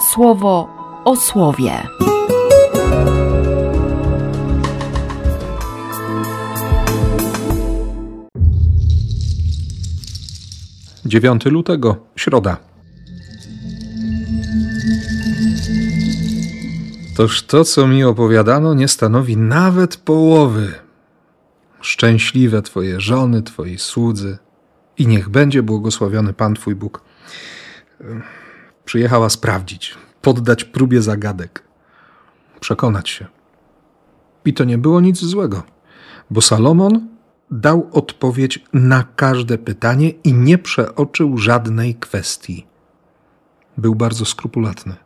słowo o słowie. Dziewiąty lutego, środa. Toż to, co mi opowiadano, nie stanowi nawet połowy. Szczęśliwe Twoje żony, Twoi słudzy, i niech będzie błogosławiony Pan Twój Bóg. Przyjechała sprawdzić, poddać próbie zagadek, przekonać się. I to nie było nic złego, bo Salomon dał odpowiedź na każde pytanie i nie przeoczył żadnej kwestii. Był bardzo skrupulatny.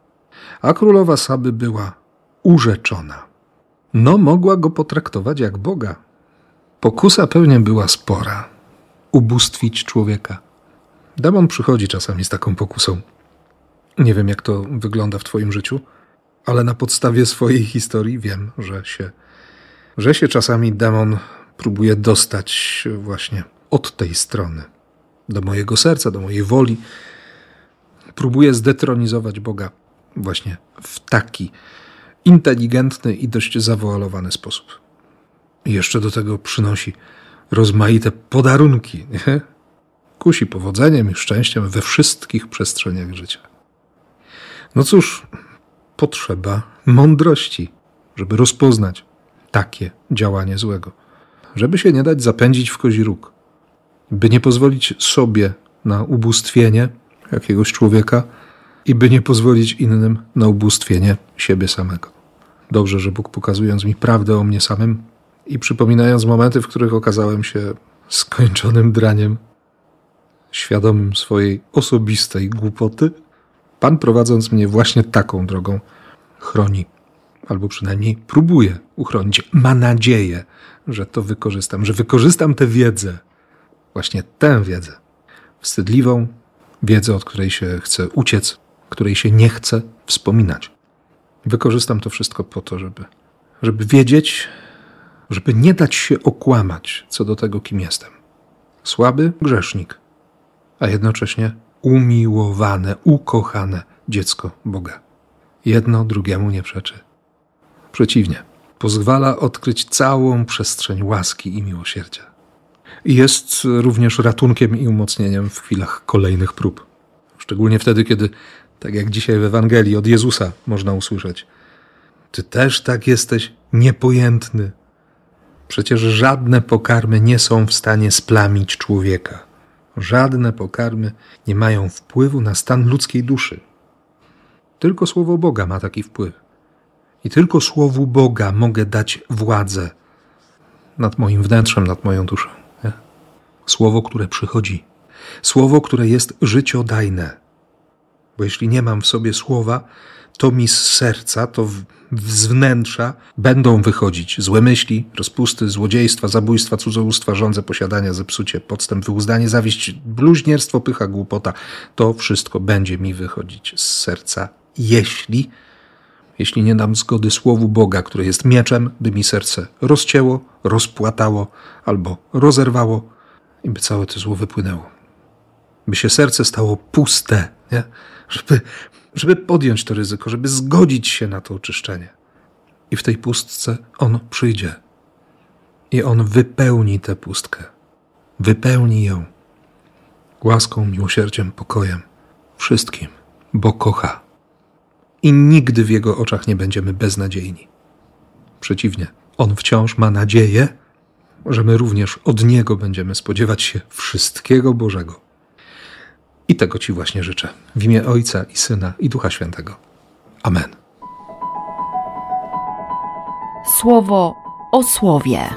A królowa Saby była urzeczona. No, mogła go potraktować jak Boga. Pokusa pewnie była spora ubóstwić człowieka. Demon przychodzi czasami z taką pokusą. Nie wiem, jak to wygląda w Twoim życiu, ale na podstawie swojej historii wiem, że się, że się czasami demon próbuje dostać właśnie od tej strony do mojego serca, do mojej woli. Próbuje zdetronizować Boga właśnie w taki inteligentny i dość zawoalowany sposób. I jeszcze do tego przynosi rozmaite podarunki. Nie? Kusi powodzeniem i szczęściem we wszystkich przestrzeniach życia. No cóż, potrzeba mądrości, żeby rozpoznać takie działanie złego, żeby się nie dać zapędzić w kozi róg, by nie pozwolić sobie na ubóstwienie jakiegoś człowieka i by nie pozwolić innym na ubóstwienie siebie samego. Dobrze, że Bóg pokazując mi prawdę o mnie samym, i przypominając momenty, w których okazałem się skończonym draniem, świadomym swojej osobistej głupoty, Pan prowadząc mnie właśnie taką drogą chroni, albo przynajmniej próbuje uchronić. Ma nadzieję, że to wykorzystam, że wykorzystam tę wiedzę, właśnie tę wiedzę, wstydliwą wiedzę, od której się chce uciec, której się nie chce wspominać. Wykorzystam to wszystko po to, żeby, żeby wiedzieć, żeby nie dać się okłamać co do tego, kim jestem. Słaby grzesznik, a jednocześnie umiłowane, ukochane dziecko Boga. Jedno drugiemu nie przeczy. Przeciwnie, pozwala odkryć całą przestrzeń łaski i miłosierdzia. Jest również ratunkiem i umocnieniem w chwilach kolejnych prób. Szczególnie wtedy, kiedy, tak jak dzisiaj w Ewangelii od Jezusa można usłyszeć, Ty też tak jesteś niepojętny, Przecież żadne pokarmy nie są w stanie splamić człowieka. Żadne pokarmy nie mają wpływu na stan ludzkiej duszy. Tylko Słowo Boga ma taki wpływ. I tylko Słowu Boga mogę dać władzę nad moim wnętrzem, nad moją duszą. Nie? Słowo, które przychodzi. Słowo, które jest życiodajne. Bo jeśli nie mam w sobie słowa, to mi z serca, to z wnętrza będą wychodzić złe myśli, rozpusty, złodziejstwa, zabójstwa, cudzołóstwa, żądze, posiadania, zepsucie, podstęp, wyuzdanie, zawiść, bluźnierstwo, pycha, głupota. To wszystko będzie mi wychodzić z serca, jeśli, jeśli nie dam zgody Słowu Boga, które jest mieczem, by mi serce rozcięło, rozpłatało albo rozerwało i by całe to zło wypłynęło. By się serce stało puste, nie? żeby żeby podjąć to ryzyko, żeby zgodzić się na to oczyszczenie. I w tej pustce On przyjdzie. I On wypełni tę pustkę. Wypełni ją łaską, miłosierdziem, pokojem, wszystkim, bo kocha. I nigdy w Jego oczach nie będziemy beznadziejni. Przeciwnie, On wciąż ma nadzieję, że my również od Niego będziemy spodziewać się wszystkiego Bożego. I tego Ci właśnie życzę. W imię Ojca i Syna i Ducha Świętego. Amen. Słowo o słowie.